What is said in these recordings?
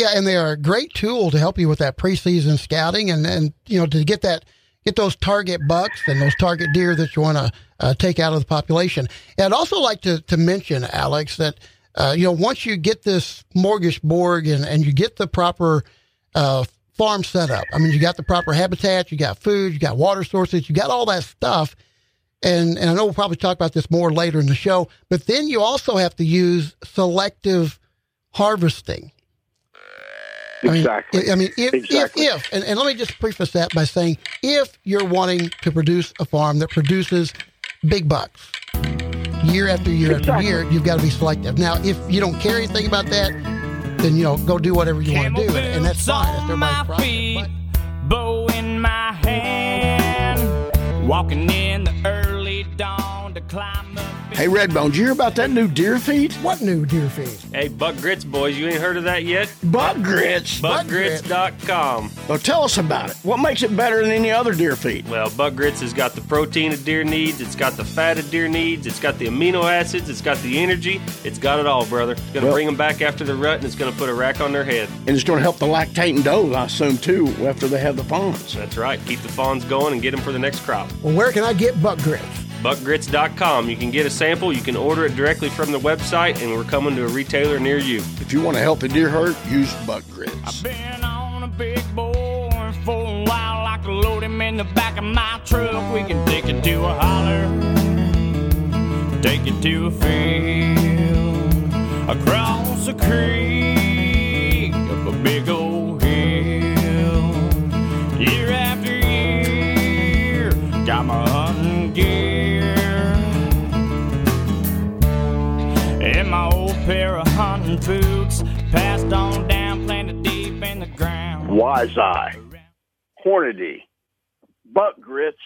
Yeah, and they are a great tool to help you with that preseason scouting and and you know to get that get those target bucks and those target deer that you want to uh, take out of the population. And I'd also like to to mention, Alex, that uh, you know once you get this smorgasbord and and you get the proper uh, farm setup. I mean, you got the proper habitat, you got food, you got water sources, you got all that stuff. And, and I know we'll probably talk about this more later in the show, but then you also have to use selective harvesting. Exactly. I mean, if, exactly. if, if, and, and let me just preface that by saying, if you're wanting to produce a farm that produces big bucks year after year exactly. after year, you've got to be selective. Now, if you don't care anything about that, then you know go do whatever you want to do, and, and that's fine. That's everybody's problem. Bow in my hand, walking in the early dawn to climb. Hey, Redbone, did you hear about that new deer feed? What new deer feed? Hey, Buck Grits boys, you ain't heard of that yet? Buck grits. BuckGrits.com. Well, tell us about it. What makes it better than any other deer feed? Well, Buck Grits has got the protein a deer needs, it's got the fat a deer needs, it's got the amino acids, it's got the energy, it's got it all, brother. It's going to Well- bring them back after the rut and it's going to put a rack on their head. And it's going to help the lactating does, I assume, too, after they have the fawns. That's right. Keep the fawns going and get them for the next crop. Well, where can I get buck grits? BuckGrits.com. You can get a sample, you can order it directly from the website, and we're coming to a retailer near you. If you want to help a deer herd, use Buck grits. I've Been on a big boy for a while, I can load him in the back of my truck. We can take it to a holler, take it to a field, across a creek, up a big old hill. Year after year, pair of hunting boots passed on down, planted deep in the ground. Wise Eye, Hornady, Buck Grits,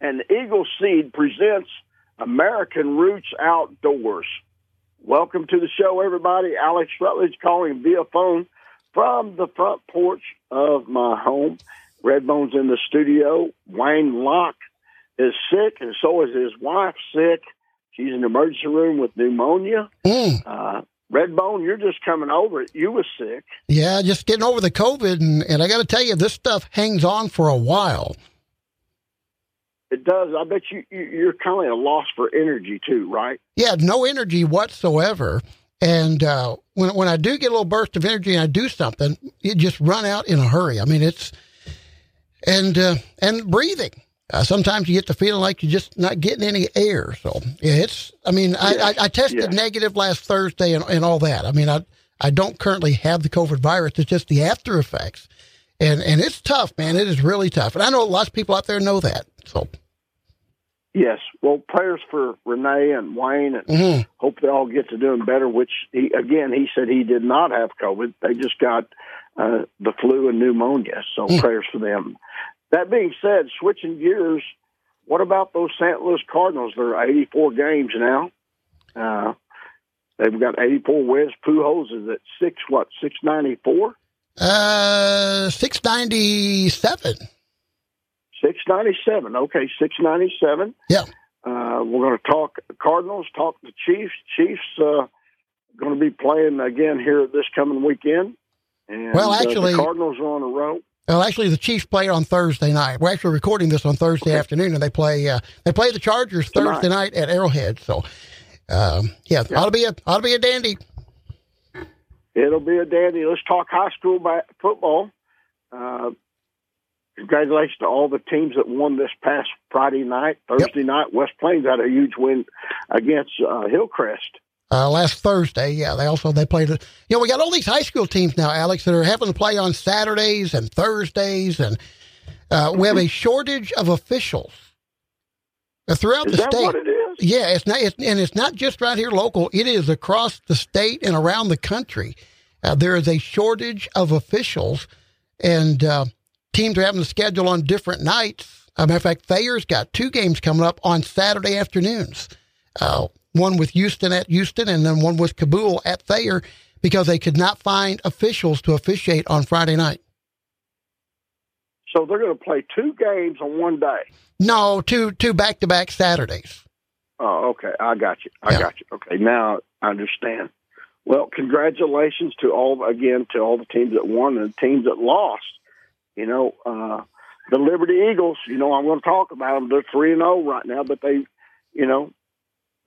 and Eagle Seed presents American Roots Outdoors. Welcome to the show, everybody. Alex Rutledge calling via phone from the front porch of my home. Redbone's in the studio. Wayne Lach is sick, and so is his wife sick. She's in the emergency room with pneumonia. Mm. Uh, Redbone, you're just coming over it. You were sick. Yeah, just getting over the COVID, and, and I got to tell you, this stuff hangs on for a while. It does. I bet you, you you're kind of at a loss for energy too, right? Yeah, no energy whatsoever. And uh, when when I do get a little burst of energy and I do something, it just run out in a hurry. I mean, it's and uh, and breathing. Uh, sometimes you get the feeling like you're just not getting any air. So yeah, it's. I mean, I, I, I tested negative last Thursday and, and all that. I mean, I I don't currently have the COVID virus. It's just the after effects, and and it's tough, man. It is really tough. And I know lots of people out there know that. So Yes. Well, prayers for Renee and Wayne, and mhm. hope they all get to doing better. Which he again, he said he did not have COVID. They just got uh, the flu and pneumonia. So Hmm. prayers for them. That being said, switching gears, what about those St. Louis Cardinals? They're 84 games now. Uh, they've got 84 wins. Pujols is at six what 694. uh, six ninety seven. 697. Okay, 697. Yeah. Uh, we're going to talk Cardinals, talk the Chiefs. Chiefs uh, going to be playing again here this coming weekend. And, Well, uh, actually- the Cardinals are on a roll. Well, actually, the Chiefs play on Thursday night. We're actually recording this on Thursday Okay. afternoon, and they play uh, they play the Chargers. Thursday night at Arrowhead. So, um, yeah, ought to be a ought to be a dandy. It'll be a dandy. Let's talk high school ba- football. Uh, congratulations to all the teams that won this past Friday night. Thursday night, West Plains had a huge win against uh, Hillcrest. Uh, last Thursday, yeah, they also they played. It. You know, we got all these high school teams now, Alex, that are having to play on Saturdays and Thursdays, and uh, we have a shortage of officials throughout Is the that state. what it is? Yeah, it's not, it's, and it's not just right here local. It is across the state and around the country. Uh, there is a shortage of officials, and uh, teams are having to schedule on different nights. As a matter of fact, Thayer's got two games coming up on Saturday afternoons. Uh, one with Houston at Houston, and then one with Cabool at Thayer, because they could not find officials to officiate on Friday night. So they're going to play two games on one day. No, two two back to back Saturdays. Oh, okay. I got you. I Yeah. got you. Okay, now I understand. Well, congratulations to all again to all the teams that won and the teams that lost. You know, uh, the Liberty Eagles. You know, I'm going to talk about them. They're three and zero right now, but they, you know,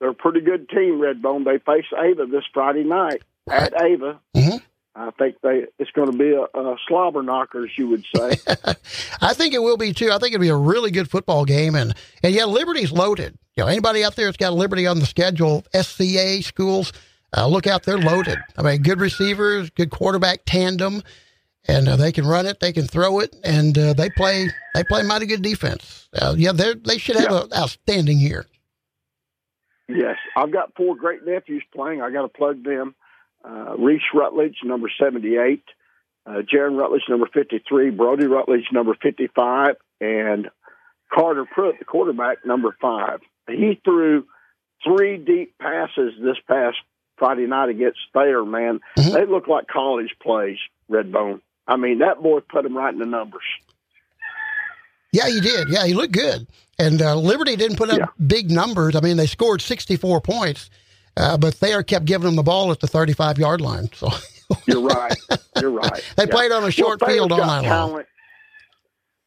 they're a pretty good team. Redbone. They face Ava this Friday night at Ava. Mhm. I think they it's going to be a, a slobber knocker, as you would say. I think it will be too. I think it'll be a really good football game, and and yeah, Liberty's loaded. You know, anybody out there that's got Liberty on the schedule, SCA schools, uh, look out, they're loaded. I mean, good receivers, good quarterback tandem, and uh, they can run it, they can throw it, and uh, they play they play mighty good defense. Uh, yeah, they they should have Yeah. an outstanding year. Yes, I've got four great nephews playing. I got to plug them. Uh, Reese Rutledge, number 78, uh, Jaron Rutledge, number 53, Brody Rutledge, number 55, and Carter Pruitt, the quarterback, number five. He threw three deep passes this past Friday night against Thayer, man. Mhm. They look like college plays, Redbone. I mean, that boy put them right in the numbers. Yeah, he did. Yeah, he looked good. And uh, Liberty didn't put up Yeah. big numbers. I mean, they scored 64 points, uh, but Thayer kept giving them the ball at the 35 yard line. So You're right. You're right. they Yeah. played on a short Well, field all night long.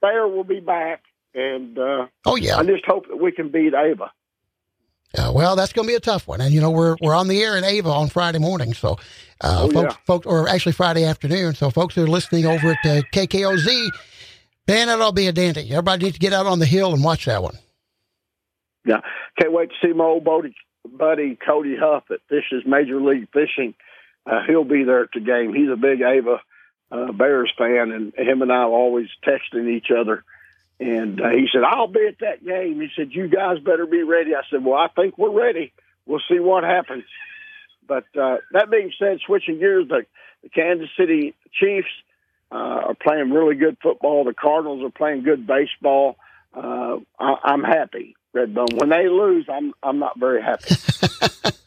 Thayer will be back, and uh, Oh yeah. I just hope that we can beat Ava. Uh, well, that's going to be a tough one, and you know we're we're on the air in Ava on Friday morning, so uh, Oh, folks, yeah. folks, or actually Friday afternoon. So folks who are listening over at uh, KKOZ, man, that'll be a dandy. Everybody needs to get out on the hill and watch that one. Yeah, can't wait to see my old buddy, buddy Cody Huff that fishes Major League Fishing. Uh, he'll be there at the game. He's a big Ava uh, Bears fan, and him and I are always texting each other. And uh, he said, "I'll be at that game." He said, "You guys better be ready." I said, "Well, I think we're ready. We'll see what happens." But uh, that being said, switching gears, the, the Kansas City Chiefs uh, are playing really good football. The Cardinals are playing good baseball. Uh, I, I'm happy, Redbone. When they lose, I'm I'm not very happy.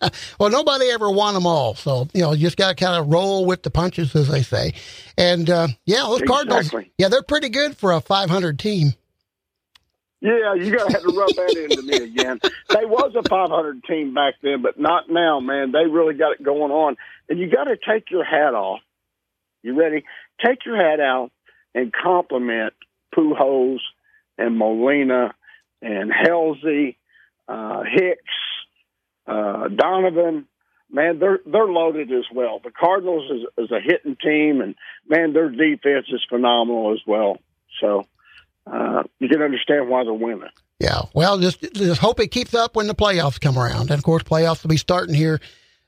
well, nobody ever won them all, so you know you just got to kind of roll with the punches, as they say. And uh, yeah, those Cardinals, yeah, they're pretty good for a 500 team. Yeah, you gotta have to rub that into me again. They was a 500 team back then, but not now, man. They really got it going on, and you got to take your hat off. You ready? Take your hat out and compliment Pujols and Molina and Helsley, uh, Hicks, uh, Donovan. Man, they're they're loaded as well. The Cardinals is, is a hitting team, and man, their defense is phenomenal as well. So uh, you can understand why they're winning. Yeah, well, just just hope it keeps up when the playoffs come around. And of course, playoffs will be starting here.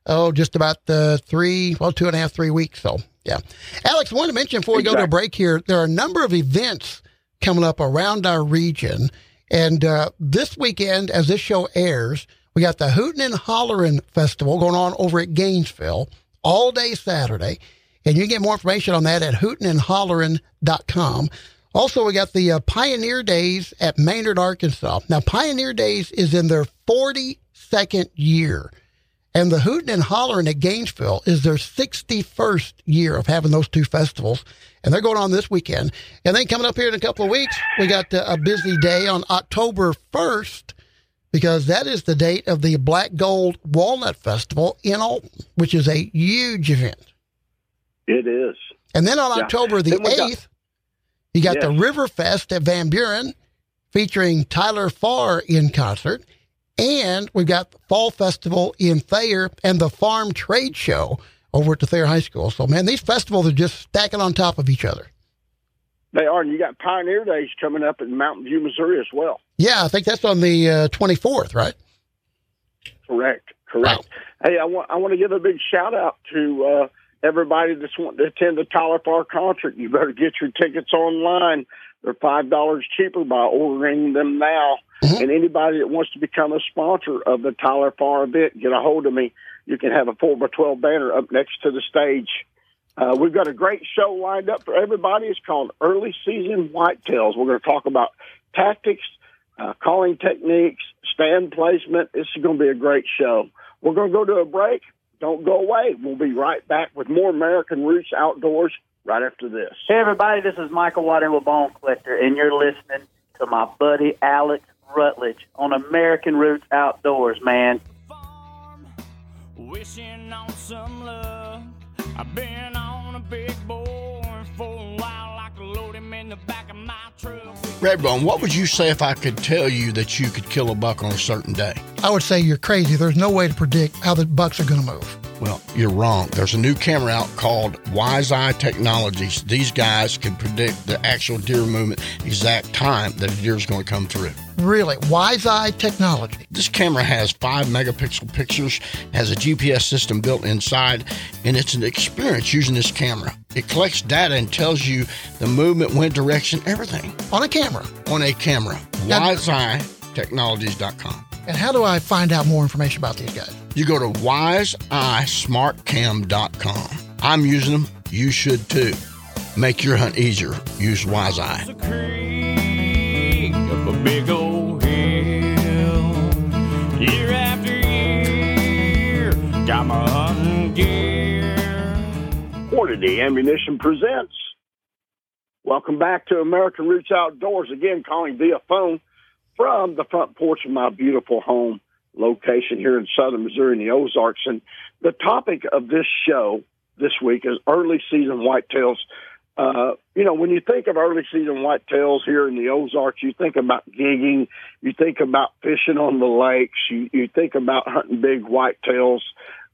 Oh, just about the three, well, two and a half, three weeks. So, yeah. Alex, I want to mention before we go to a break here, there are a number of events coming up around our region. And uh, this weekend, as this show airs, we got the Hootin' and Hollerin' Festival going on over at Gainesville all day Saturday. And you can get more information on that at hootinandhollerin.com. Also, we got the uh, Pioneer Days at Maynard, Arkansas. Now, Pioneer Days is in their 42nd year. And the Hootin' and Hollerin' at Gainesville is their 61st year of having those two festivals. And they're going on this weekend. And then coming up here in a couple of weeks, we got uh, a busy day on October 1st because that is the date of the Black Gold Walnut Festival in Alton, which is a huge event. It is. And then on Yeah. October the Then we got- 8th, you got the Yes. River Fest at Van Buren featuring Tyler Farr in concert. And we've got the Fall Festival in Thayer and the Farm Trade Show over at the Thayer High School. So, man, these festivals are just stacking on top of each other. They are. And you got Pioneer Days coming up in Mountain View, Missouri as well. Yeah, I think that's on the uh, 24th, right? Correct. Correct. Hey, I want I want to give a big shout out to uh, everybody that's wanting to attend the Tyler Farr concert. You better get your tickets online. They're five dollars cheaper by ordering them now. Mhm. And anybody that wants to become a sponsor of the Tyler Farr event, get a hold of me. You can have a four by twelve banner up next to the stage. Uh, we've got a great show lined up for everybody. It's called Early Season Whitetails. We're going to talk about tactics, uh, calling techniques, stand placement. This is going to be a great show. We're going to go to a break. Don't go away. We'll be right back with more American Roots Outdoors right after this. Hey, everybody, this is Michael Waddell with Bone Collector, and you're listening to my buddy Alex Rutledge on American Roots Outdoors, man. wishing on some luck. I've been on a big bore for a while, load him in the back of my truck. Redbone, what would you say if I could tell you that you could kill a buck on a certain day? I would say you're crazy. There's no way to predict how the bucks are going to move. Well, you're wrong. There's a new camera out called Wise Eye Technologies. These guys can predict the actual deer movement, exact time that a deer is going to come through. Really, Wise Eye technology. This camera has five megapixel pictures, has a GPS system built inside, and it's an experience using this camera. It collects data and tells you the movement, wind direction, everything on a camera. On a camera. WiseEyeTechnologies.com. And how do I find out more information about these guys? You go to wiseeyesmartcam.com. I'm using them. You should too. Make your hunt easier. Use Wise Eye. a creek up a big old hill. Year after year, got my hunting gear. Hornady Ammunition presents. Welcome back to American Roots Outdoors. Again, calling via phone from the front porch of my beautiful home location here in southern Missouri in the Ozarks. And the topic of this show this week is early season whitetails. Uh, you know, when you think of early season whitetails here in the Ozarks, you think about gigging, you think about fishing on the lakes, you, you think about hunting big whitetails.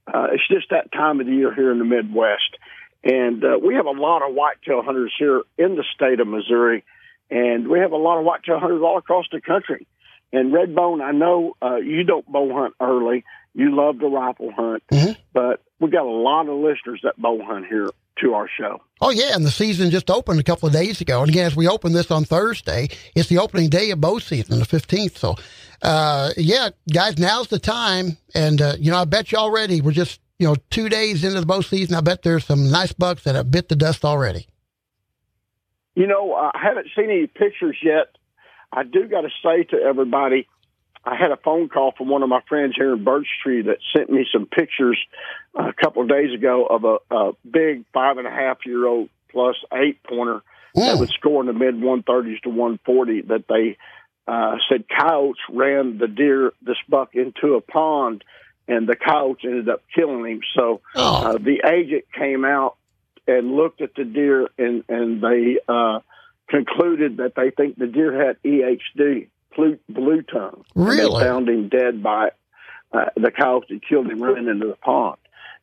Uh, it's just that time of the year here in the Midwest. And uh, we have a lot of whitetail hunters here in the state of Missouri, and we have a lot of whitetail hunters all across the country. And Redbone, I know uh, you don't bow hunt early. You love to rifle hunt, Mhm. but we got a lot of listeners that bow hunt here to our show. Oh yeah, and the season just opened a couple of days ago. And again, as we open this on Thursday, it's the opening day of bow season, the fifteenth. So, uh, yeah, guys, now's the time. And uh, you know, I bet you already we're just you know two days into the bow season. I bet there's some nice bucks that have bit the dust already. You know, I haven't seen any pictures yet. I do got to say to everybody, I had a phone call from one of my friends here in Birch Tree that sent me some pictures a couple of days ago of a, a big five and a half year old plus eight pointer that Mm. would score in the mid 130s to 140 that they uh, said coyotes ran the deer, this buck, into a pond, and the coyotes ended up killing him. So Oh, uh, the agent came out and looked at the deer, and and they uh, concluded that they think the deer had EHD, blue, blue tongue. Really? they found him dead by uh, the coyotes that killed him running into the pond.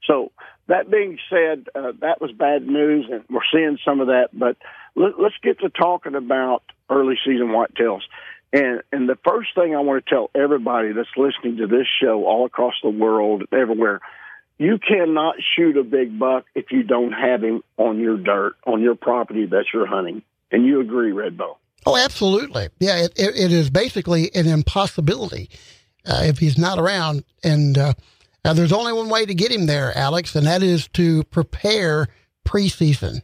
So that being said, uh, that was bad news, and we're seeing some of that. But let, let's get to talking about early season whitetails. And and the first thing I want to tell everybody that's listening to this show all across the world, everywhere, you cannot shoot a big buck if you don't have him on your dirt, on your property that you're hunting. And you agree, Redbone? oh, absolutely. Yeah, it, it, it is basically an impossibility uh, if he's not around. And uh, uh, there's only one way to get him there, Alex, and that is to prepare preseason.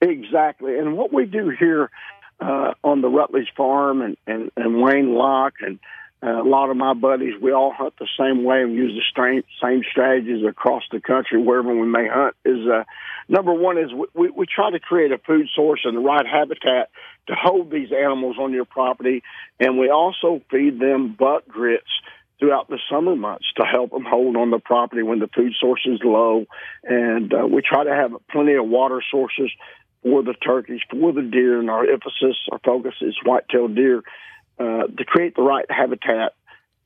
Exactly. And what we do here uh, on the Rutledge Farm and, and, and Wayne Lach and uh, a lot of my buddies, we all hunt the same way and use the same, same strategies across the country wherever we may hunt. Is uh, number one is we- we, we try to create a food source and the right habitat to hold these animals on your property, and we also feed them buck grits throughout the summer months to help them hold on the property when the food source is low. And uh, we try to have plenty of water sources for the turkeys, for the deer, and our emphasis, our focus is white-tailed deer uh, to create the right habitat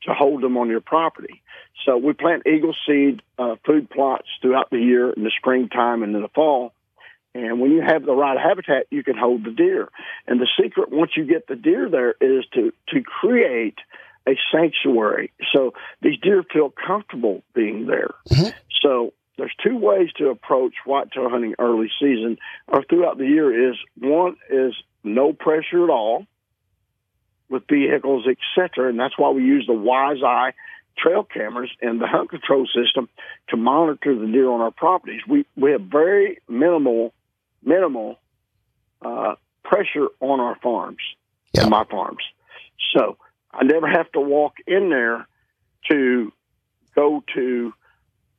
to hold them on your property. So we plant eagle seed uh, food plots throughout the year in the springtime and in the fall. And when you have the right habitat, you can hold the deer. And the secret, once you get the deer there, is to to create a sanctuary so these deer feel comfortable being there. Mhm. So there's two ways to approach whitetail hunting early season or throughout the year. Is one is no pressure at all with vehicles, etc. And that's why we use the Wise Eye trail cameras and the hunt control system to monitor the deer on our properties. We we have very minimal minimal uh, pressure on our farms, Yeah. on my farms. So I never have to walk in there to go to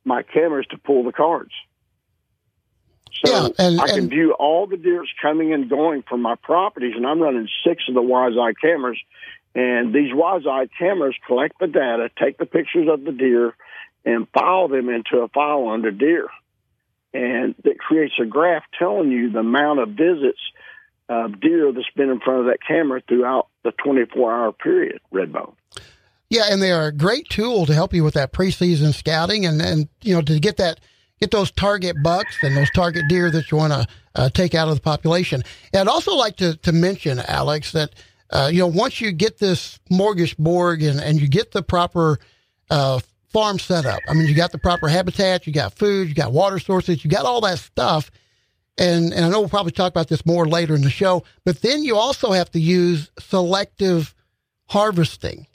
my cameras to pull the cards. So Yeah, and- I can and- view all the deers coming and going from my properties, and I'm running six of the Wise Eye cameras. And these Wise Eye cameras collect the data, take the pictures of the deer, and file them into a file under deer. And it creates a graph telling you the amount of visits of deer that's been in front of that camera throughout the 24 hour period, Redbone. Yeah, and they are a great tool to help you with that preseason scouting and, and you know, to get that get those target bucks and those target deer that you want to uh, take out of the population. And I'd also like to, to mention, Alex, that, uh, you know, once you get this smorgasbord and, and you get the proper uh, farm setup, I mean, you got the proper habitat, you got food, you got water sources, you got all that stuff. And, and I know we'll probably talk about this more later in the show, but then you also have to use selective harvesting.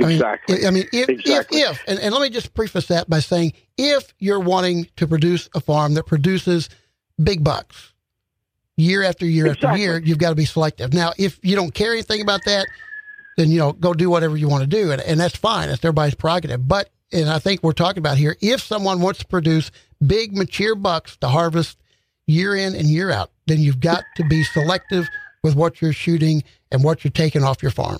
Exactly. I mean, I mean if, exactly. if, if, and, and let me just preface that by saying, if you're wanting to produce a farm that produces big bucks year after year exactly. after year, you've got to be selective. Now, if you don't care anything about that, then, you know, go do whatever you want to do. And, and that's fine. That's everybody's prerogative. But, and I think we're talking about here, if someone wants to produce big, mature bucks to harvest year in and year out, then you've got to be selective with what you're shooting and what you're taking off your farm.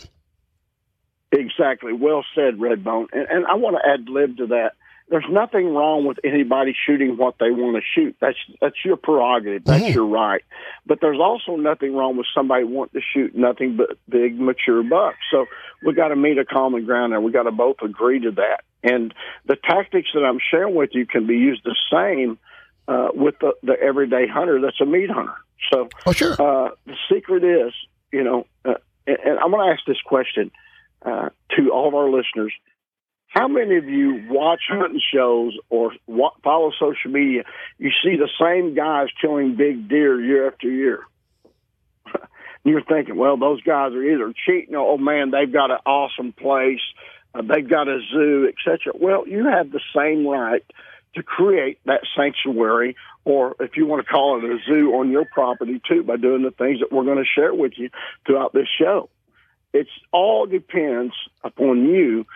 Exactly. Well said, Redbone. And, and I want to add lib to that. There's nothing wrong with anybody shooting what they want to shoot. That's that's your prerogative. That's Mhm. your right. But there's also nothing wrong with somebody wanting to shoot nothing but big mature bucks. So we got to meet a common ground there. We got to both agree to that. And the tactics that I'm sharing with you can be used the same uh, with the, the everyday hunter that's a meat hunter. So Oh, sure. uh, the secret is, you know, uh, and, and I'm going to ask this question uh, to all of our listeners. How many of you watch hunting shows or follow social media? You see the same guys killing big deer year after year. You're thinking, well, those guys are either cheating or, oh man, they've got an awesome place, uh, they've got a zoo, etc. Well, you have the same right to create that sanctuary, or if you want to call it a zoo on your property too, by doing the things that we're going to share with you throughout this show. It's all depends upon you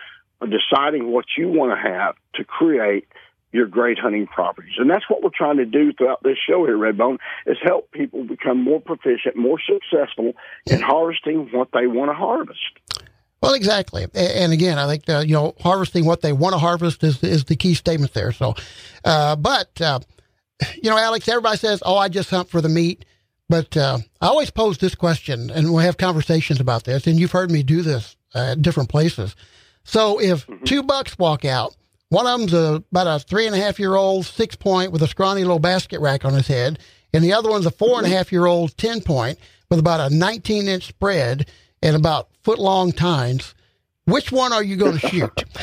deciding what you want to have to create your great hunting properties. And that's what we're trying to do throughout this show here, Redbone, is help people become more proficient, more successful in harvesting what they want to harvest. Well, exactly. And again, I think, uh, you know, harvesting what they want to harvest is, is the key statement there. So, uh, but, uh, you know, Alex, everybody says, oh, I just hunt for the meat. But uh, I always pose this question, and we have conversations about this, and you've heard me do this uh, at different places. So if two bucks walk out, one of them's a, about a three and a half year old six point with a scrawny little basket rack on his head, and the other one's a four and a half year old 10 point with about a 19 inch spread and about foot long tines. Which one are you going to shoot?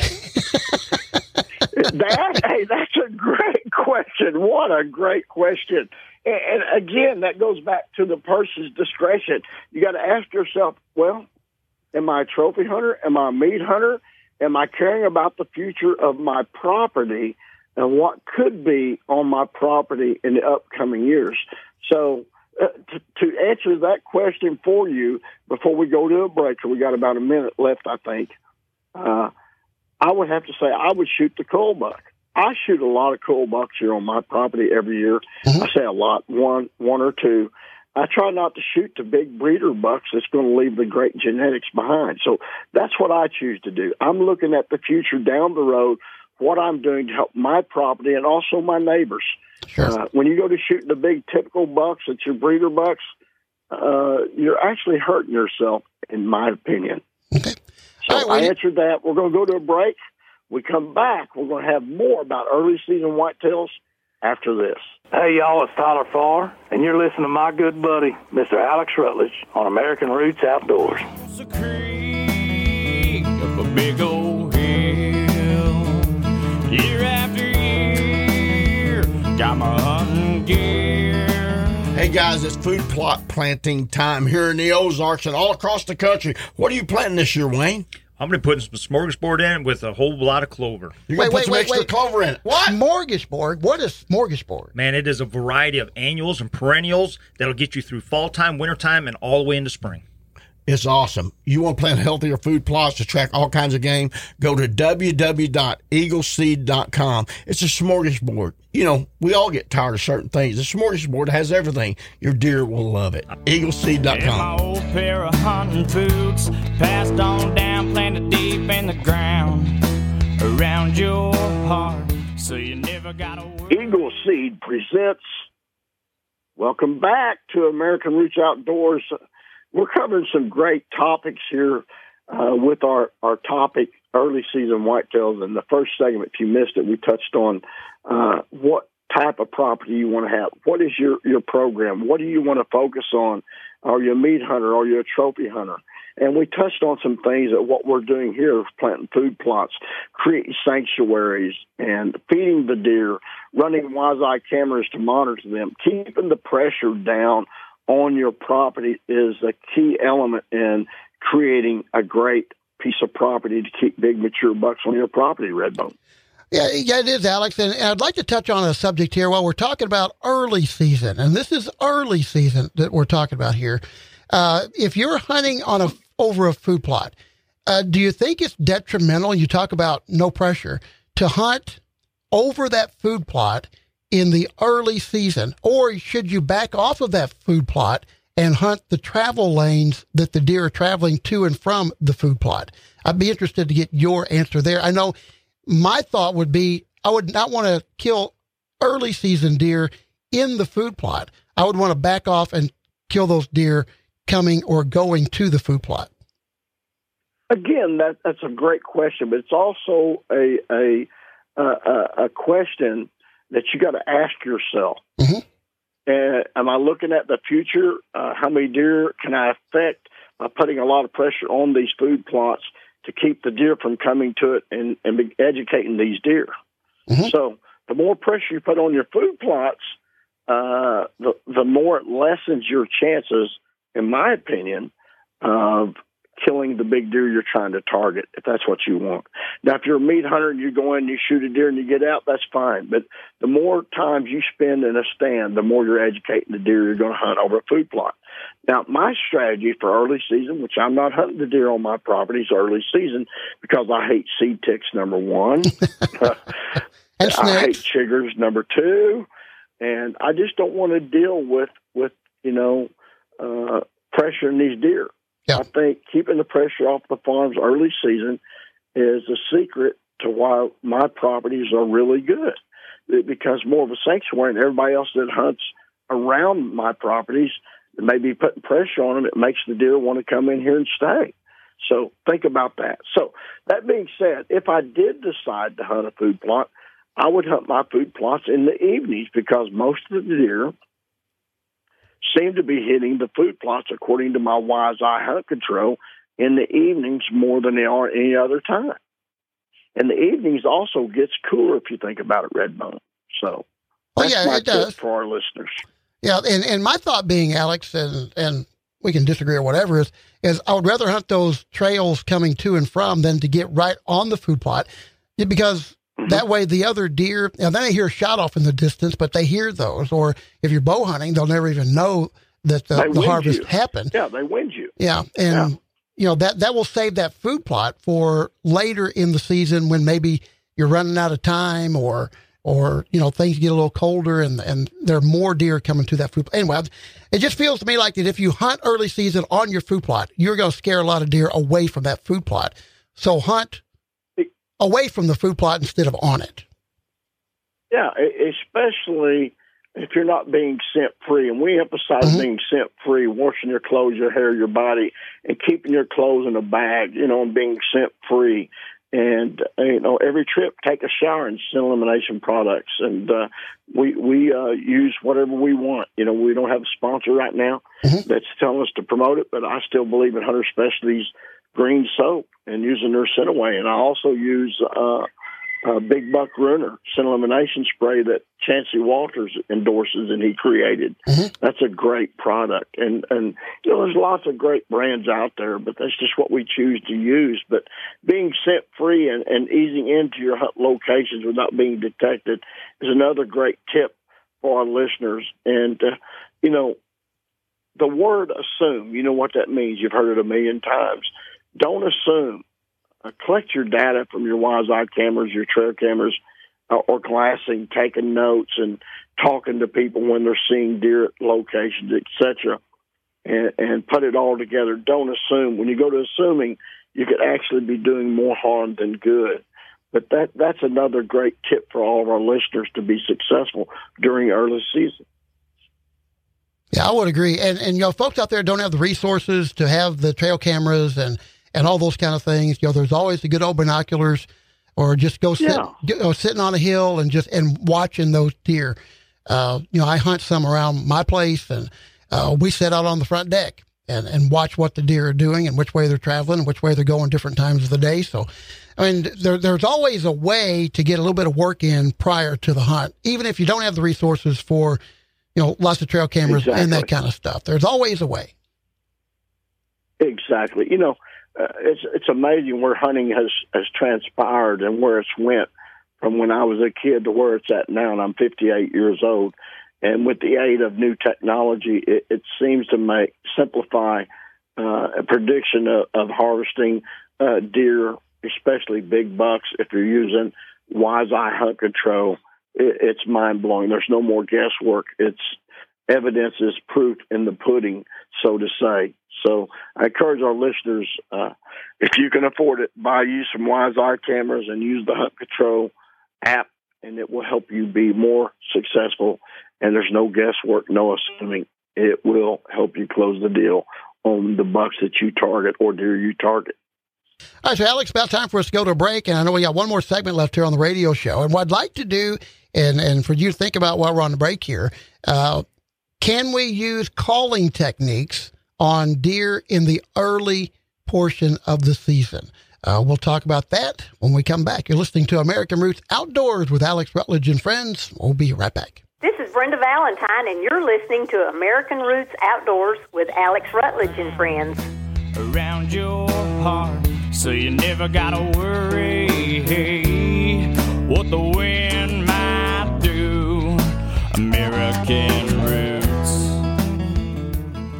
that hey, that's a great question. What a great question. And, again, that goes back to the person's discretion. You got to ask yourself, well, am I a trophy hunter? Am I a meat hunter? Am I caring about the future of my property and what could be on my property in the upcoming years? So, uh, to, to answer that question for you before we go to a break, we got about a minute left, I think. Uh, I would have to say I would shoot the cull buck. I shoot a lot of cull bucks here on my property every year. Mhm. I say a lot, one, one or two. I try not to shoot the big breeder bucks that's going to leave the great genetics behind. So that's what I choose to do. I'm looking at the future down the road, what I'm doing to help my property and also my neighbors. Sure. Uh, when you go to shoot the big typical bucks, it's your breeder bucks, uh, you're actually hurting yourself, in my opinion. Okay. So right, I answered that. We're going to go to a break. We come back. We're going to have more about early season whitetails after this. Hey, y'all, it's Tyler Farr, and you're listening to my good buddy, Mr. Alex Rutledge, on American Roots Outdoors. It's a creek up a big old hill. Year after year, got my hunting gear. Hey guys, it's food plot planting time here in the Ozarks and all across the country. What are you planting this year, Wayne? I'm going to put some smorgasbord in with a whole lot of clover. You're Wait, gonna put wait, some wait, extra wait. clover in it. What? Smorgasbord. What is smorgasbord? Man, it is a variety of annuals and perennials that'll get you through fall time, winter time, and all the way into spring. It's awesome. You want to plant healthier food plots to track all kinds of game? Go to www.eagleseed.com. It's a smorgasbord. You know, we all get tired of certain things. The smorgasbord has everything. Your deer will love it. And Eagleseed.com. my old pair of hunting boots passed on down, planted deep in the ground. around your heart. So you never gotta worry. Eagle Seed presents. Welcome back to American Roots Outdoors. We're covering some great topics here uh, with our, our topic, early season whitetails. In the first segment, if you missed it, we touched on uh, what type of property you want to have. What is your, your program? What do you want to focus on? Are you a meat hunter? Are you a trophy hunter? And we touched on some things that what we're doing here planting food plots, creating sanctuaries, and feeding the deer, running wise eye cameras to monitor them, keeping the pressure down on your property is a key element in creating a great piece of property to keep big mature bucks on your property, Redbone. Yeah, yeah, it is, Alex. And, I'd like to touch on a subject here while we're talking about early season. And this is early season that we're talking about here. Uh, if you're hunting on a over a food plot, uh, do you think it's detrimental? You talk about no pressure to hunt over that food plot in the early season, or should you back off of that food plot and hunt the travel lanes that the deer are traveling to and from the food plot? I'd be interested to get your answer there. I know my thought would be I would not want to kill early season deer in the food plot. I would want to back off and kill those deer coming or going to the food plot. Again, that that's a great question, but it's also a a a, a question that you got to ask yourself. Mm-hmm. Uh, am I looking at the future? Uh, how many deer can I affect by putting a lot of pressure on these food plots to keep the deer from coming to it and, and be educating these deer? Mm-hmm. So the more pressure you put on your food plots, uh, the the more it lessens your chances, in my opinion, of killing the big deer you're trying to target if that's what you want. Now, if you're a meat hunter and you go in, and you shoot a deer and you get out, that's fine. But the more times you spend in a stand, the more you're educating the deer you're going to hunt over a food plot. Now, my strategy for early season, which I'm not hunting the deer on my properties early season because I hate seed ticks, number one. I hate chiggers, number two. And I just don't want to deal with, with you know, uh, pressuring these deer. Yeah. I think keeping the pressure off the farms early season is the secret to why my properties are really good. It becomes more of a sanctuary, and everybody else that hunts around my properties may be putting pressure on them. It makes the deer want to come in here and stay. So think about that. So that being said, if I did decide to hunt a food plot, I would hunt my food plots in the evenings because most of the deer seem to be hitting the food plots according to my wise eye hunt control in the evenings more than they are any other time. And the evenings also gets cooler if you think about it, Redbone. So Oh, that's yeah, my it does. for our listeners. Yeah, and, and my thought being, Alex, and and we can disagree or whatever is is I would rather hunt those trails coming to and from than to get right on the food plot, because Mm-hmm. that way the other deer and then they hear a shot off in the distance, but they hear those. Or if you're bow hunting, they'll never even know that the, the harvest you. happened. Yeah, they wind you. Yeah, and Yeah. you know that that will save that food plot for later in the season when maybe you're running out of time or or you know things get a little colder and and there are more deer coming to that food. plot. Anyway, it just feels to me like that if you hunt early season on your food plot, you're going to scare a lot of deer away from that food plot. So hunt away from the food plot instead of on it. Yeah, especially if you're not being scent free. And we emphasize Mhm. being scent free, washing your clothes, your hair, your body, and keeping your clothes in a bag, you know, and being scent free. And uh, you know, every trip, take a shower and scent elimination products, and uh, we we uh, use whatever we want. You know, we don't have a sponsor right now Mhm. that's telling us to promote it, but I still believe in Hunter Specialties green soap and using their scent away. And I also use uh, uh, Big Buck Ruiner scent elimination spray that Chancey Walters endorses and he created. Mhm. That's a great product. And and you know, there's lots of great brands out there, but that's just what we choose to use. But being scent free and, and easing into your hunt locations without being detected is another great tip for our listeners. And uh, you know, the word assume, you know what that means. You've heard it a million times. Don't assume. Uh, collect your data from your wise eye cameras, your trail cameras, uh, or glassing, taking notes and talking to people when they're seeing deer at locations, etc. And, and put it all together. Don't assume. When you go to assuming, you could actually be doing more harm than good. But that that's another great tip for all of our listeners to be successful during early season. Yeah, I would agree. And and you know, folks out there don't have the resources to have the trail cameras and and all those kind of things. You know, there's always the good old binoculars, or just go sit, Yeah. you know, sitting on a hill and just and watching those deer. Uh, you know, I hunt some around my place, and uh, we sit out on the front deck and and watch what the deer are doing and which way they're traveling and which way they're going different times of the day. So. I mean, there, there's always a way to get a little bit of work in prior to the hunt, even if you don't have the resources for, you know, lots of trail cameras and that kind of stuff. There's always a way. Exactly. You know, uh, it's it's amazing where hunting has has transpired and where it's went from when I was a kid to where it's at now, and I'm 58 years old. And with the aid of new technology, it, it seems to make simplify uh, a prediction of, of harvesting uh, deer, especially big bucks. If you're using Wise Eye Hunt Control, it, it's mind blowing. There's no more guesswork. It's evidence is proof in the pudding, so to say. So I encourage our listeners, uh, if you can afford it, buy you some Wise Eye cameras and use the Hunt Control app, and it will help you be more successful. And there's no guesswork, no assuming. It will help you close the deal on the bucks that you target or deer you target. All right, so Alex, about time for us to go to a break, and I know we got one more segment left here on the radio show. And what I'd like to do, and and for you to think about while we're on the break here, uh, can we use calling techniques on deer in the early portion of the season? Uh, we'll talk about that when we come back. You're listening to American Roots Outdoors with Alex Rutledge and friends. We'll be right back. This is Brenda Valentine, and you're listening to American Roots Outdoors with Alex Rutledge and friends. around your heart so you never gotta worry what the wind might do american roots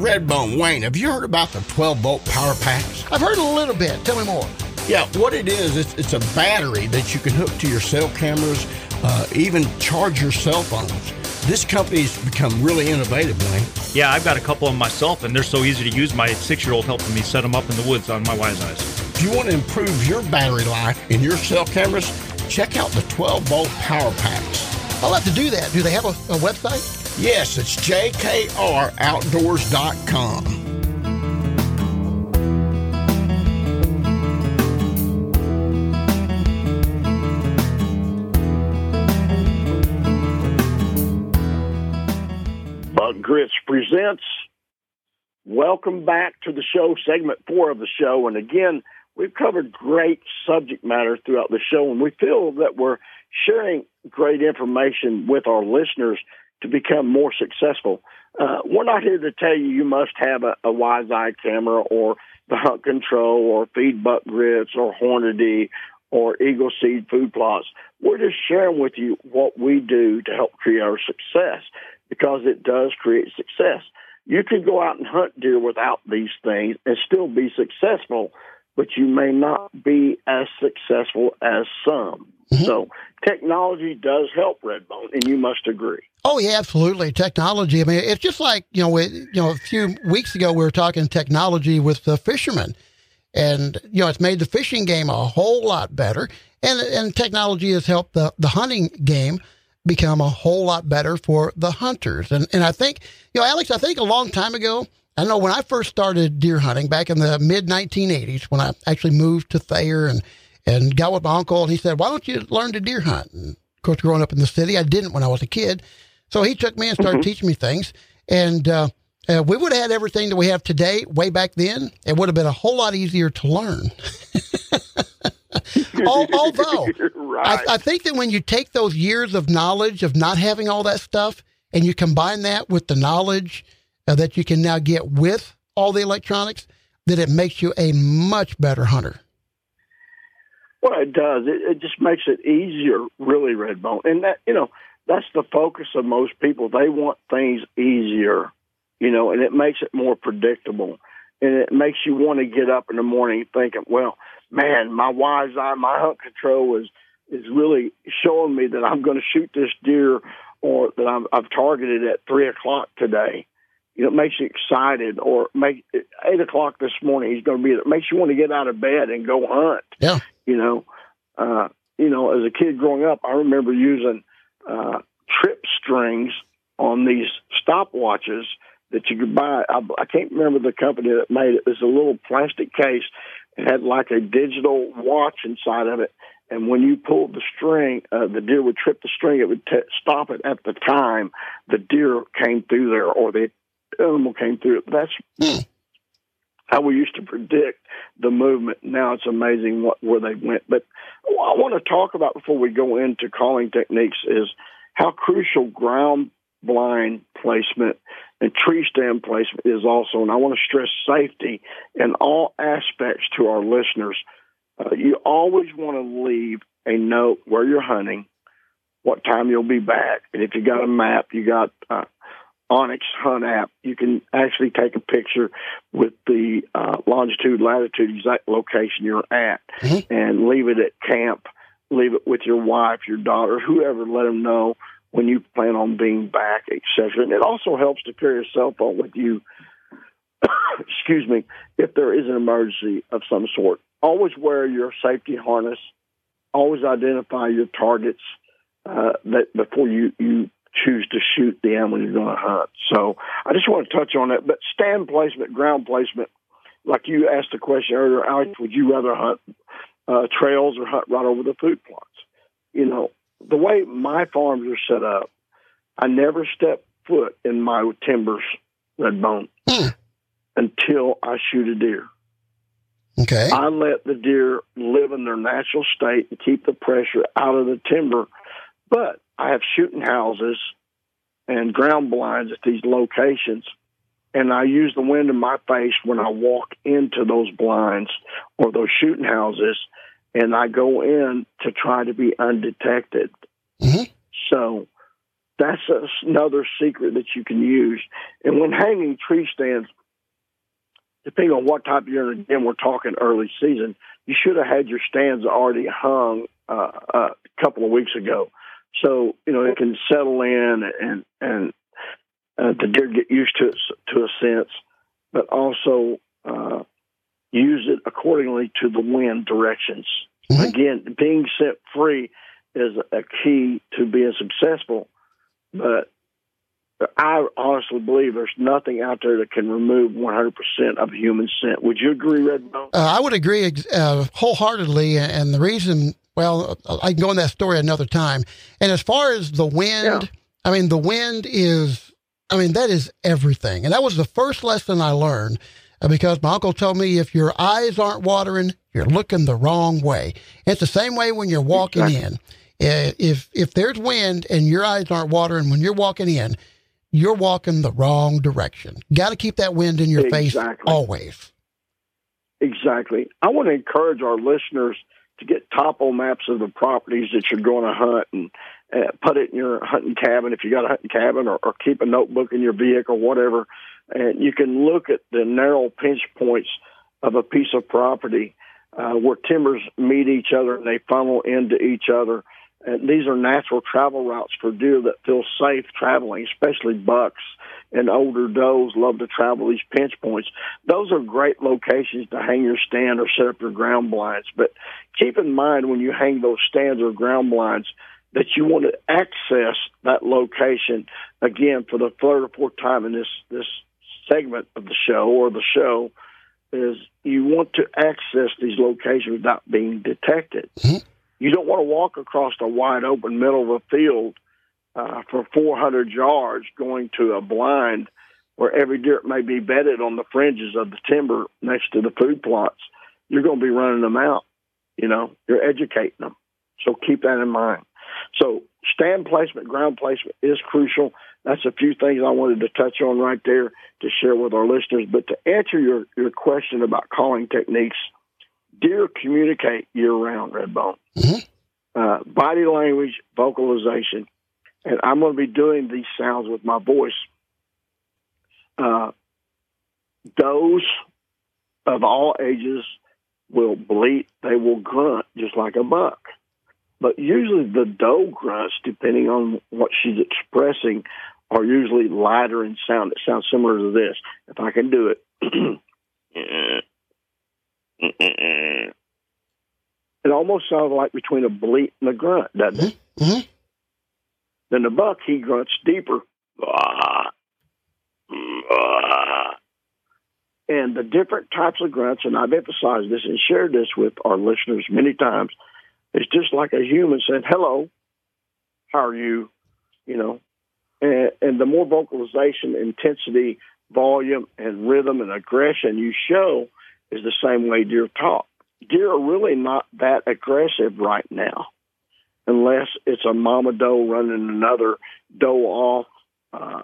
Redbone, Wayne, have you heard about the 12 volt power packs? I've heard a little bit. Tell me more. Yeah, what it is, it's, it's a battery that you can hook to your cell cameras, uh, even charge your cell phones. This company's become really innovative, Wayne. Yeah, I've got a couple of them myself, and they're so easy to use. My six year old helping me set them up in the woods on my Wise Eyes. If you want to improve your battery life in your cell cameras, check out the 12 volt power packs. I'll have to do that. Do they have a, a website? Yes, it's jkroutdoors.com. Buck Grits presents. Welcome back to the show, segment four of the show. And again, we've covered great subject matter throughout the show, and we feel that we're sharing great information with our listeners to become more successful. Uh, we're not here to tell you you must have a, a Wise Eye camera or the Hunt Control or Feed Buck Grits or Hornady or Eagle Seed Food Plots. We're just sharing with you what we do to help create our success because it does create success. You can go out and hunt deer without these things and still be successful, but you may not be as successful as some. Mm-hmm. So technology does help Redbone, and you must agree. Oh yeah, absolutely. Technology. I mean, it's just like you know, we, you know, a few weeks ago we were talking technology with the fishermen, and you know, it's made the fishing game a whole lot better, and and technology has helped the the hunting game become a whole lot better for the hunters. And and I think you know, Alex, I think a long time ago. I know when I first started deer hunting back in the mid 1980s, when I actually moved to Thayer and and got with my uncle, and he said, "Why don't you learn to deer hunt?" And of course, growing up in the city, I didn't when I was a kid. So he took me and started teaching me things. And uh, uh, we would have had everything that we have today way back then. It would have been a whole lot easier to learn. Although, right. I, I think that when you take those years of knowledge of not having all that stuff and you combine that with the knowledge uh, that you can now get with all the electronics, that it makes you a much better hunter. Well, it does. It, it just makes it easier, really, Redbone. And that, you know, that's the focus of most people. They want things easier, you know, and it makes it more predictable. And it makes you want to get up in the morning thinking, well, man, my wise eye, my hunt control is is really showing me that I'm going to shoot this deer or that I'm, I've targeted at three o'clock today. You know, it makes you excited. Or make eight o'clock this morning, he's going to be. It makes you want to get out of bed and go hunt Yeah. you know, uh, you know, as a kid growing up, I remember using uh, trip strings on these stopwatches that you could buy. I, I can't remember the company that made it. It was a little plastic case. It had like a digital watch inside of it. And when you pulled the string, uh, the deer would trip the string. It would t- stop it at the time the deer came through there or the animal came through it. That's how we used to predict the movement. Now it's amazing what where they went. But what I want to talk about before we go into calling techniques is how crucial ground blind placement and tree stand placement is also. And I want to stress safety in all aspects to our listeners. Uh, you always want to leave a note where you're hunting, what time you'll be back, and if you got a map, you got uh, onX Hunt app, you can actually take a picture with the uh, longitude, latitude, exact location you're at, mm-hmm. and leave it at camp. Leave it with your wife, your daughter, whoever. Let them know when you plan on being back, etc. And it also helps to carry a cell phone with you. excuse me, if there is an emergency of some sort. Always wear your safety harness. Always identify your targets uh, that before you you choose to shoot the animal you're going to hunt. So I just want to touch on that. But stand placement, ground placement, like you asked the question earlier, Alex, would you rather hunt uh, trails or hunt right over the food plots? You know, the way my farms are set up, I never step foot in my timbers, Redbone, bone, until I shoot a deer. Okay. I let the deer live in their natural state and keep the pressure out of the timber. But I have shooting houses and ground blinds at these locations, and I use the wind in my face when I walk into those blinds or those shooting houses, and I go in to try to be undetected. Mm-hmm. So that's another secret that you can use. And when hanging tree stands, depending on what type you're in, again, we're talking early season, you should have had your stands already hung uh, a couple of weeks ago so you know it can settle in and and uh, the deer get used to it to a sense, but also uh, use it accordingly to the wind directions. Mm-hmm. Again, being scent free is a key to being successful, but I honestly believe there's nothing out there that can remove 100% of human scent. Would you agree, Redbone? Uh, I would agree uh, wholeheartedly, and the reason well, I can go in that story another time. And as far as the wind, yeah. I mean, the wind is, I mean, that is everything. And that was the first lesson I learned uh, because my uncle told me if your eyes aren't watering, you're looking the wrong way. It's the same way when you're walking exactly. in. Uh, if if there's wind and your eyes aren't watering when you're walking in, you're walking the wrong direction. Got to keep that wind in your exactly. face always. Exactly. I want to encourage our listeners to get topo maps of the properties that you're going to hunt and uh, put it in your hunting cabin if you got a hunting cabin or, or keep a notebook in your vehicle, whatever. And you can look at the narrow pinch points of a piece of property uh, where timbers meet each other and they funnel into each other. And these are natural travel routes for deer that feel safe traveling, especially bucks and older does love to travel these pinch points. Those are great locations to hang your stand or set up your ground blinds. But keep in mind when you hang those stands or ground blinds that you want to access that location again for the third or fourth time in this this segment of the show or the show is you want to access these locations without being detected. Mm-hmm. You don't want to walk across a wide open middle of a field uh, for 400 yards going to a blind where every deer may be bedded on the fringes of the timber next to the food plots, you're going to be running them out. You know, you're educating them. So keep that in mind. So stand placement, ground placement is crucial. That's a few things I wanted to touch on right there to share with our listeners. But to answer your, your question about calling techniques, deer communicate year round, Redbone. Mm-hmm. Uh, body language, vocalization, and I'm going to be doing these sounds with my voice. Uh, those of all ages will bleat, they will grunt just like a buck. But usually the doe grunts, depending on what she's expressing, are usually lighter in sound. It sounds similar to this. If I can do it. It almost sounds like between a bleat and a grunt, doesn't it? Mm-hmm. Then the buck, he grunts deeper. And the different types of grunts, and I've emphasized this and shared this with our listeners many times, it's just like a human saying, hello, how are you? You know, and, and the more vocalization, intensity, volume, and rhythm and aggression you show is the same way deer talk. Deer are really not that aggressive right now, unless it's a mama doe running another doe off uh,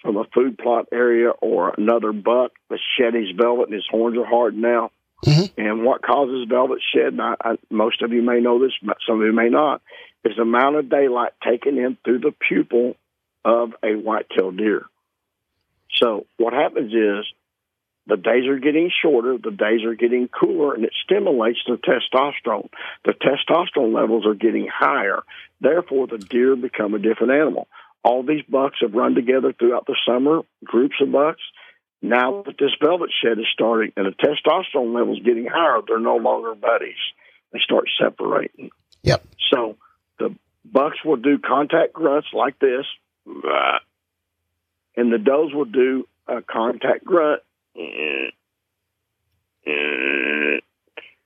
from a food plot area or another buck that's shed his velvet and his horns are hard now. Mm-hmm. And what causes velvet shed, and I, I, most of you may know this, but some of you may not, is the amount of daylight taken in through the pupil of a white-tailed deer. So what happens is the days are getting shorter, the days are getting cooler, and it stimulates the testosterone. The testosterone levels are getting higher. Therefore, the deer become a different animal. All these bucks have run together throughout the summer, groups of bucks. Now that this velvet shed is starting and the testosterone levels getting higher, they're no longer buddies. They start separating. Yep. So the bucks will do contact grunts like this, and the does will do a contact grunt,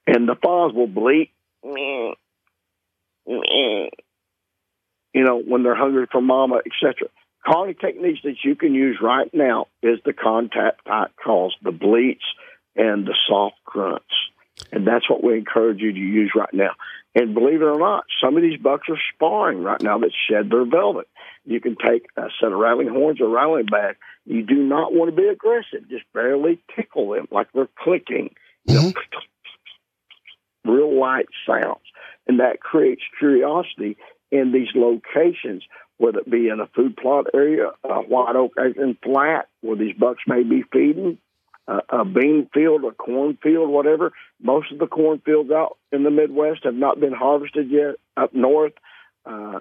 and the fawns will bleat. You know, when they're hungry for mama, etc. Calling techniques that you can use right now is the contact type calls, the bleats and the soft grunts. And that's what we encourage you to use right now. And believe it or not, some of these bucks are sparring right now that shed their velvet. You can take a set of rattling horns or rattling bag. You do not want to be aggressive. Just barely tickle them like they're clicking. Mm-hmm. Real light sounds. And that creates curiosity in these locations, whether it be in a food plot area, a white oak and flat, where these bucks may be feeding, a bean field, a cornfield, whatever. Most of the cornfields out in the Midwest have not been harvested yet up north. Uh,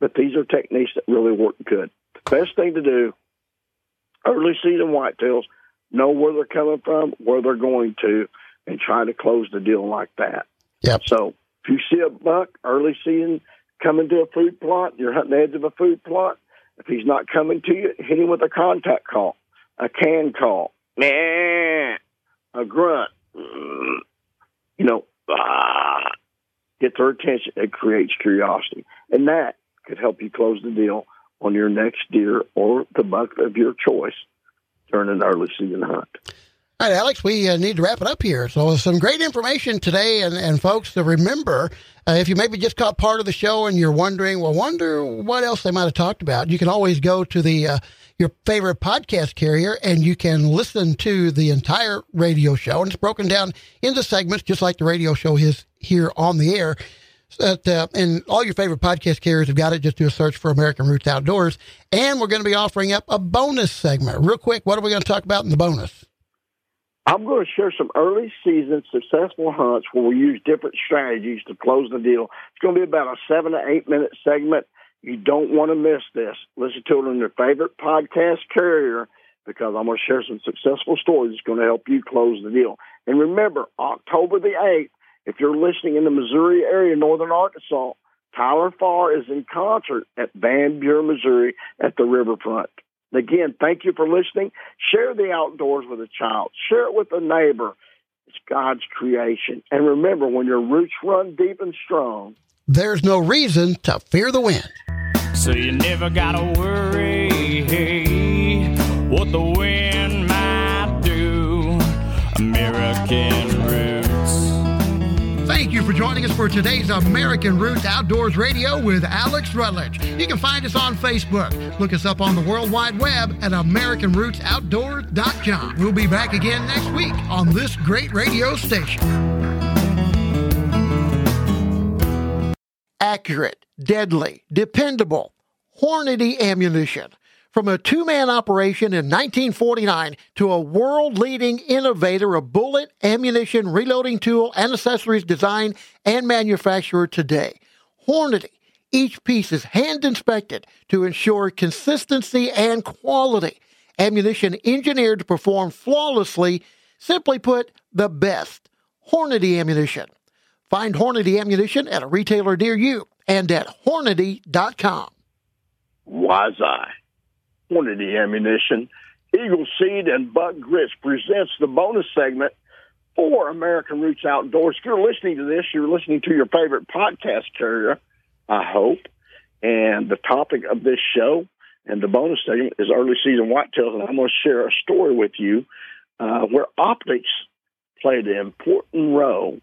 but these are techniques that really work good. The best thing to do, early season whitetails, know where they're coming from, where they're going to, and try to close the deal like that. Yep. So if you see a buck early season coming to a food plot, you're hunting the edge of a food plot. If he's not coming to you, hit him with a contact call, a can call, nah, a grunt, mm, you know, ah, get their attention. It creates curiosity. And that could help you close the deal on your next deer or the buck of your choice during an early season hunt. All right, Alex, we uh, need to wrap it up here. So, some great information today, and, and folks, to remember uh, if you maybe just caught part of the show and you're wondering, well, wonder what else they might have talked about, you can always go to the uh, your favorite podcast carrier and you can listen to the entire radio show. And it's broken down into segments, just like the radio show is here on the air. That, uh, and all your favorite podcast carriers have got it. Just do a search for American Roots Outdoors. And we're going to be offering up a bonus segment. Real quick, what are we going to talk about in the bonus? I'm going to share some early season successful hunts where we use different strategies to close the deal. It's going to be about a seven to eight minute segment. You don't want to miss this. Listen to it on your favorite podcast carrier because I'm going to share some successful stories that's going to help you close the deal. And remember, October the 8th, if you're listening in the Missouri area, northern Arkansas, Tyler Farr is in concert at Van Buren, Missouri at the riverfront. Again, thank you for listening. Share the outdoors with a child. Share it with a neighbor. It's God's creation. And remember, when your roots run deep and strong, there's no reason to fear the wind. So you never gotta worry what the wind might do. American Roots. Thank you for joining us for today's American Roots Outdoors Radio with Alex Rutledge. You can find us on Facebook. Look us up on the World Wide Web at AmericanRootsOutdoors.com. We'll be back again next week on this great radio station. Accurate, deadly, dependable, Hornady ammunition. From a two man operation in 1949 to a world leading innovator of bullet, ammunition, reloading tool, and accessories design and manufacturer today. Hornady. Each piece is hand inspected to ensure consistency and quality. Ammunition engineered to perform flawlessly. Simply put, the best. Hornady ammunition. Find Hornady ammunition at a retailer near you and at Hornady.com. Wise Eye, Hornady Ammunition, Eagle Seed, and Buck Grits presents the bonus segment for American Roots Outdoors. If you're listening to this, you're listening to your favorite podcast carrier, I hope. And the topic of this show and the bonus segment is early season whitetails, and I'm going to share a story with you uh, where optics played an important role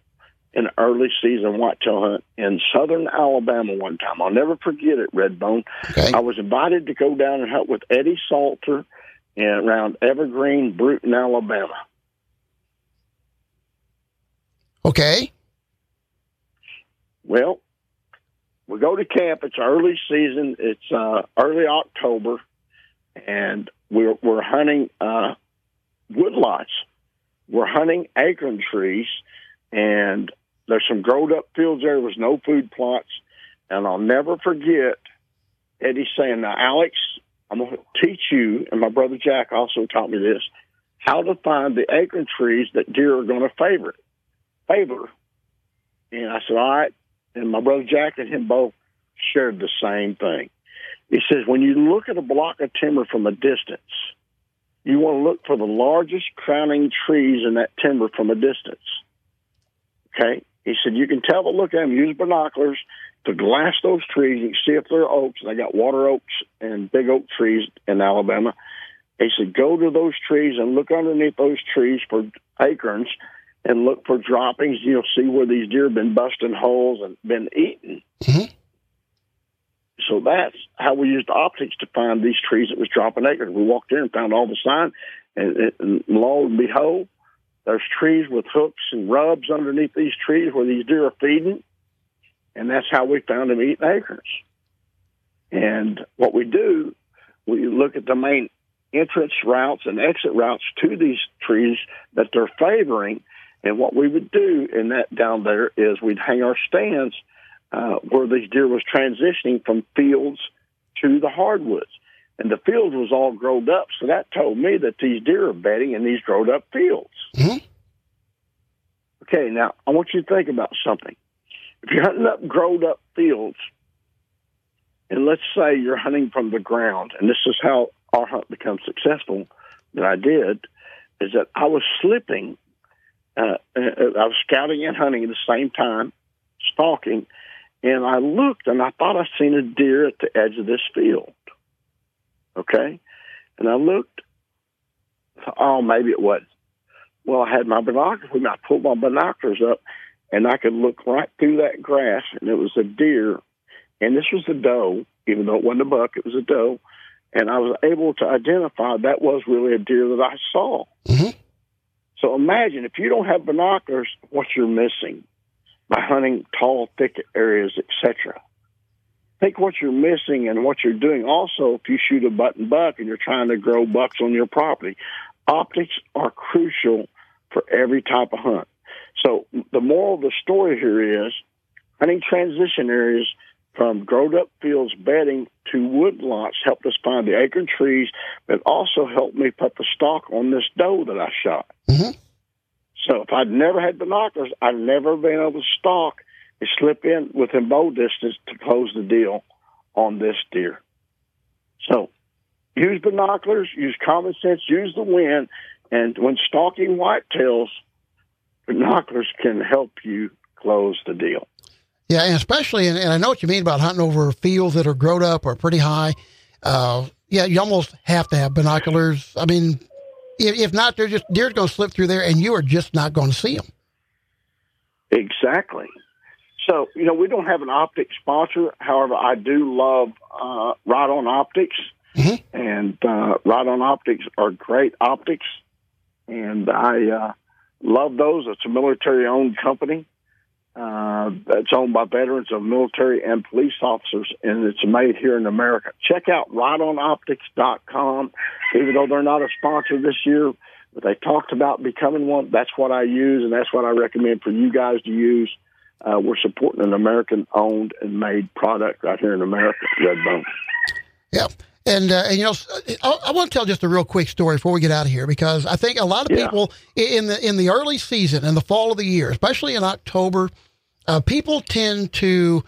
in early season whitetail hunt in southern Alabama one time. I'll never forget it, Redbone. Okay. I was invited to go down and hunt with Eddie Salter in, around Evergreen, Brewton, Alabama. Okay. Well, we go to camp. It's early season. It's uh, early October, and we're we're hunting uh, woodlots. We're hunting acorn trees, and there's some growed up fields there. There was no food plots, and I'll never forget Eddie saying, "Now, Alex, I'm going to teach you." And my brother Jack also taught me this: how to find the acorn trees that deer are going to favor. Favor. And I said, "All right." And my brother Jack and him both shared the same thing. He says, when you look at a block of timber from a distance, you want to look for the largest crowning trees in that timber from a distance. Okay? He said, you can tell to look at them, use binoculars to glass those trees. You can see if they're oaks. They got water oaks and big oak trees in Alabama. He said, go to those trees and look underneath those trees for acorns and look for droppings. You'll see where these deer have been busting holes and been eaten. Mhm. So that's how we used optics to find these trees that was dropping acorns. We walked in and found all the sign, and, and lo and behold, there's trees with hooks and rubs underneath these trees where these deer are feeding, and that's how we found them eating acorns. And what we do, we look at the main entrance routes and exit routes to these trees that they're favoring. And what we would do in that down there is we'd hang our stands uh, where these deer was transitioning from fields to the hardwoods. And the field was all growed up, so that told me that these deer are bedding in these growed up fields. Mhm. Okay, now I want you to think about something. If you're hunting up growed up fields, and let's say you're hunting from the ground, and this is how our hunt becomes successful that I did, is that I was slipping. Uh, uh, I was scouting and hunting at the same time, stalking, and I looked and I thought I seen a deer at the edge of this field. Okay, and I looked. Oh, maybe it was. Well, I had my binoculars with me. I pulled my binoculars up, and I could look right through that grass, and it was a deer. And this was a doe, even though it wasn't a buck, it was a doe. And I was able to identify that was really a deer that I saw. Mhm. So imagine if you don't have binoculars, what you're missing by hunting tall, thicket areas, etc. Think what you're missing and what you're doing. Also, if you shoot a button buck and you're trying to grow bucks on your property, optics are crucial for every type of hunt. So the moral of the story here is hunting transition areas from growed up fields bedding to woodlots helped us find the acorn trees, but also helped me put the stock on this doe that I shot. Mhm. So if I'd never had binoculars, I'd never been able to stalk slip in within bow distance to close the deal on this deer. So use binoculars, use common sense, use the wind, and when stalking whitetails, binoculars can help you close the deal. Yeah, and especially, and, and I know what you mean about hunting over fields that are growed up or pretty high. Uh, yeah, you almost have to have binoculars. I mean, if, if not, they're just deer's going to slip through there, and you are just not going to see them. Exactly. So, you know, we don't have an optics sponsor. However, I do love uh, Riton Optics. Mhm. And uh, Riton Optics are great optics. And I uh, love those. It's a military owned company uh, that's owned by veterans of military and police officers, and it's made here in America. Check out ritonoptics.com. Even though they're not a sponsor this year, but they talked about becoming one. That's what I use, and that's what I recommend for you guys to use. Uh, we're supporting an American owned and made product right here in America, Redbone. Yeah. And, uh, and you know, I, I want to tell just a real quick story before we get out of here because I think a lot of Yeah. people in the in the early season, in the fall of the year, especially in October, uh, people tend to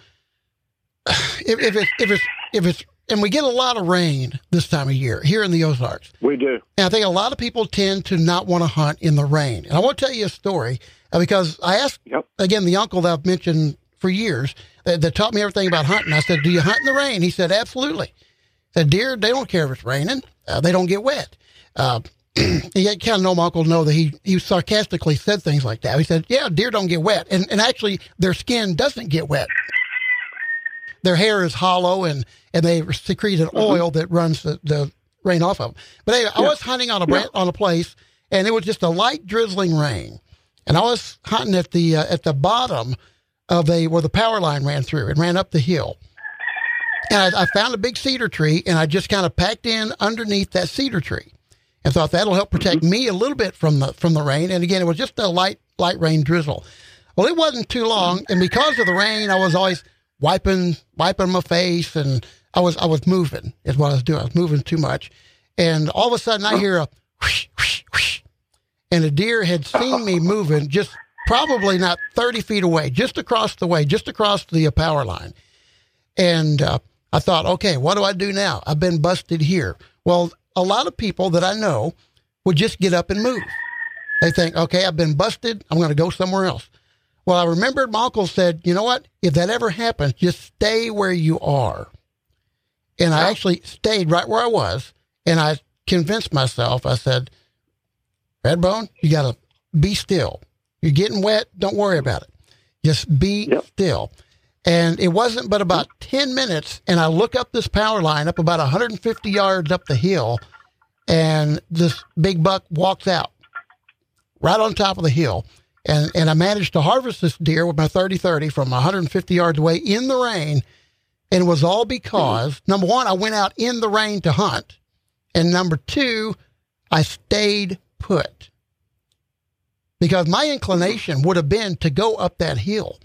if, if it's if it's if it's and we get a lot of rain this time of year here in the Ozarks. We do. And I think a lot of people tend to not want to hunt in the rain. And I want to tell you a story uh, because I asked Yep. again the uncle that I've mentioned for years that, that taught me everything about hunting. I said, "Do you hunt in the rain?" He said, "Absolutely." I said, "Deer, they don't care if it's raining. Uh, they don't get wet." Uh, you kind of know my uncle know that he he sarcastically said things like that. He said, "Yeah, deer don't get wet, and and actually their skin doesn't get wet. Their hair is hollow, and and they secrete an oil that runs the, the rain off of them." But anyway, I was hunting on a bran- on a place, and it was just a light drizzling rain, and I was hunting at the uh, at the bottom of a where the power line ran through. It ran up the hill. And I, I found a big cedar tree, and I just kind of packed in underneath that cedar tree, and thought that'll help protect me a little bit from the from the rain. And again, it was just a light light rain drizzle. Well, it wasn't too long, and because of the rain, I was always wiping wiping my face, and I was I was moving is what I was doing. I was moving too much, and all of a sudden I hear a whoosh, whoosh, whoosh, and a deer had seen me moving just probably not 30 feet away, just across the way, just across the uh, power line. And uh, I thought, okay, what do I do now? I've been busted here. Well, a lot of people that I know would just get up and move. They think, okay, I've been busted. I'm going to go somewhere else. Well, I remembered my uncle said, you know what? If that ever happens, just stay where you are. And I actually stayed right where I was. And I convinced myself, I said, Redbone, you got to be still. You're getting wet. Don't worry about it. Just be Yep. still. And it wasn't but about 10 minutes. And I look up this power line up about 150 yards up the hill. And this big buck walks out right on top of the hill. And, and I managed to harvest this deer with my 30 30 from 150 yards away in the rain. And it was all because, hmm. number one, I went out in the rain to hunt. And number two, I stayed put because my inclination would have been to go up that hill.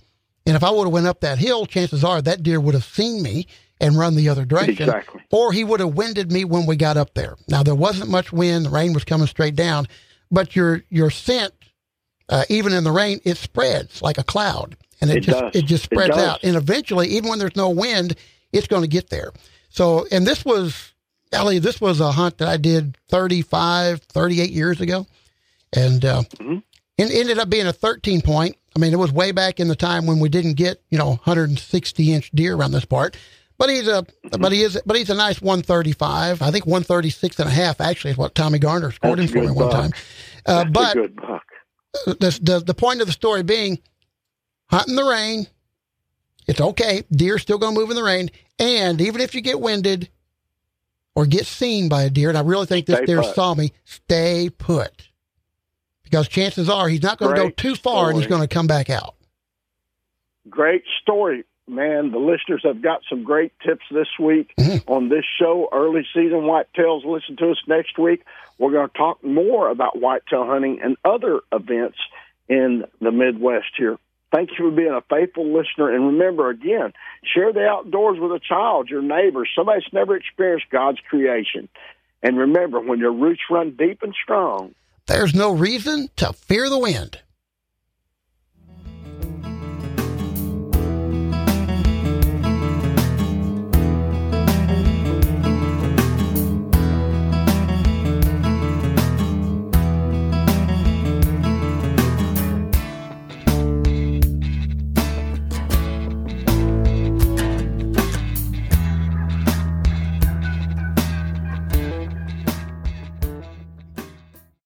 And if I would have went up that hill, chances are that deer would have seen me and run the other direction. Exactly. Or he would have winded me when we got up there. Now there wasn't much wind, the rain was coming straight down, but your your scent, uh, even in the rain, it spreads like a cloud. And it, It just does. it just spreads does. out. And eventually, even when there's no wind, it's going to get there. So and this was Ellie, this was a hunt that I did 35, 38 years ago. And uh, Mm-hmm. it ended up being a 13 point. I mean, it was way back in the time when we didn't get, you know, 160 inch deer around this part. But he's a, Mm-hmm. but he is, but he's a nice 135. I think 136 and a half actually is what Tommy Garner scored That's him for me one buck. time. Uh, but good buck. the, the the point of the story being hot in the rain. It's okay. Deer still going to move in the rain, and even if you get winded or get seen by a deer, and I really think this Stay deer put. saw me, stay put, because chances are he's not going to go too far, and he's going to come back out. Great story, man. The listeners have got some great tips this week Mm-hmm. on this show, Early Season Whitetails. Listen to us next week. We're going to talk more about whitetail hunting and other events in the Midwest here. Thank you for being a faithful listener. And remember, again, share the outdoors with a child, your neighbor, somebody that's never experienced God's creation. And remember, when your roots run deep and strong, There's no reason to fear the wind.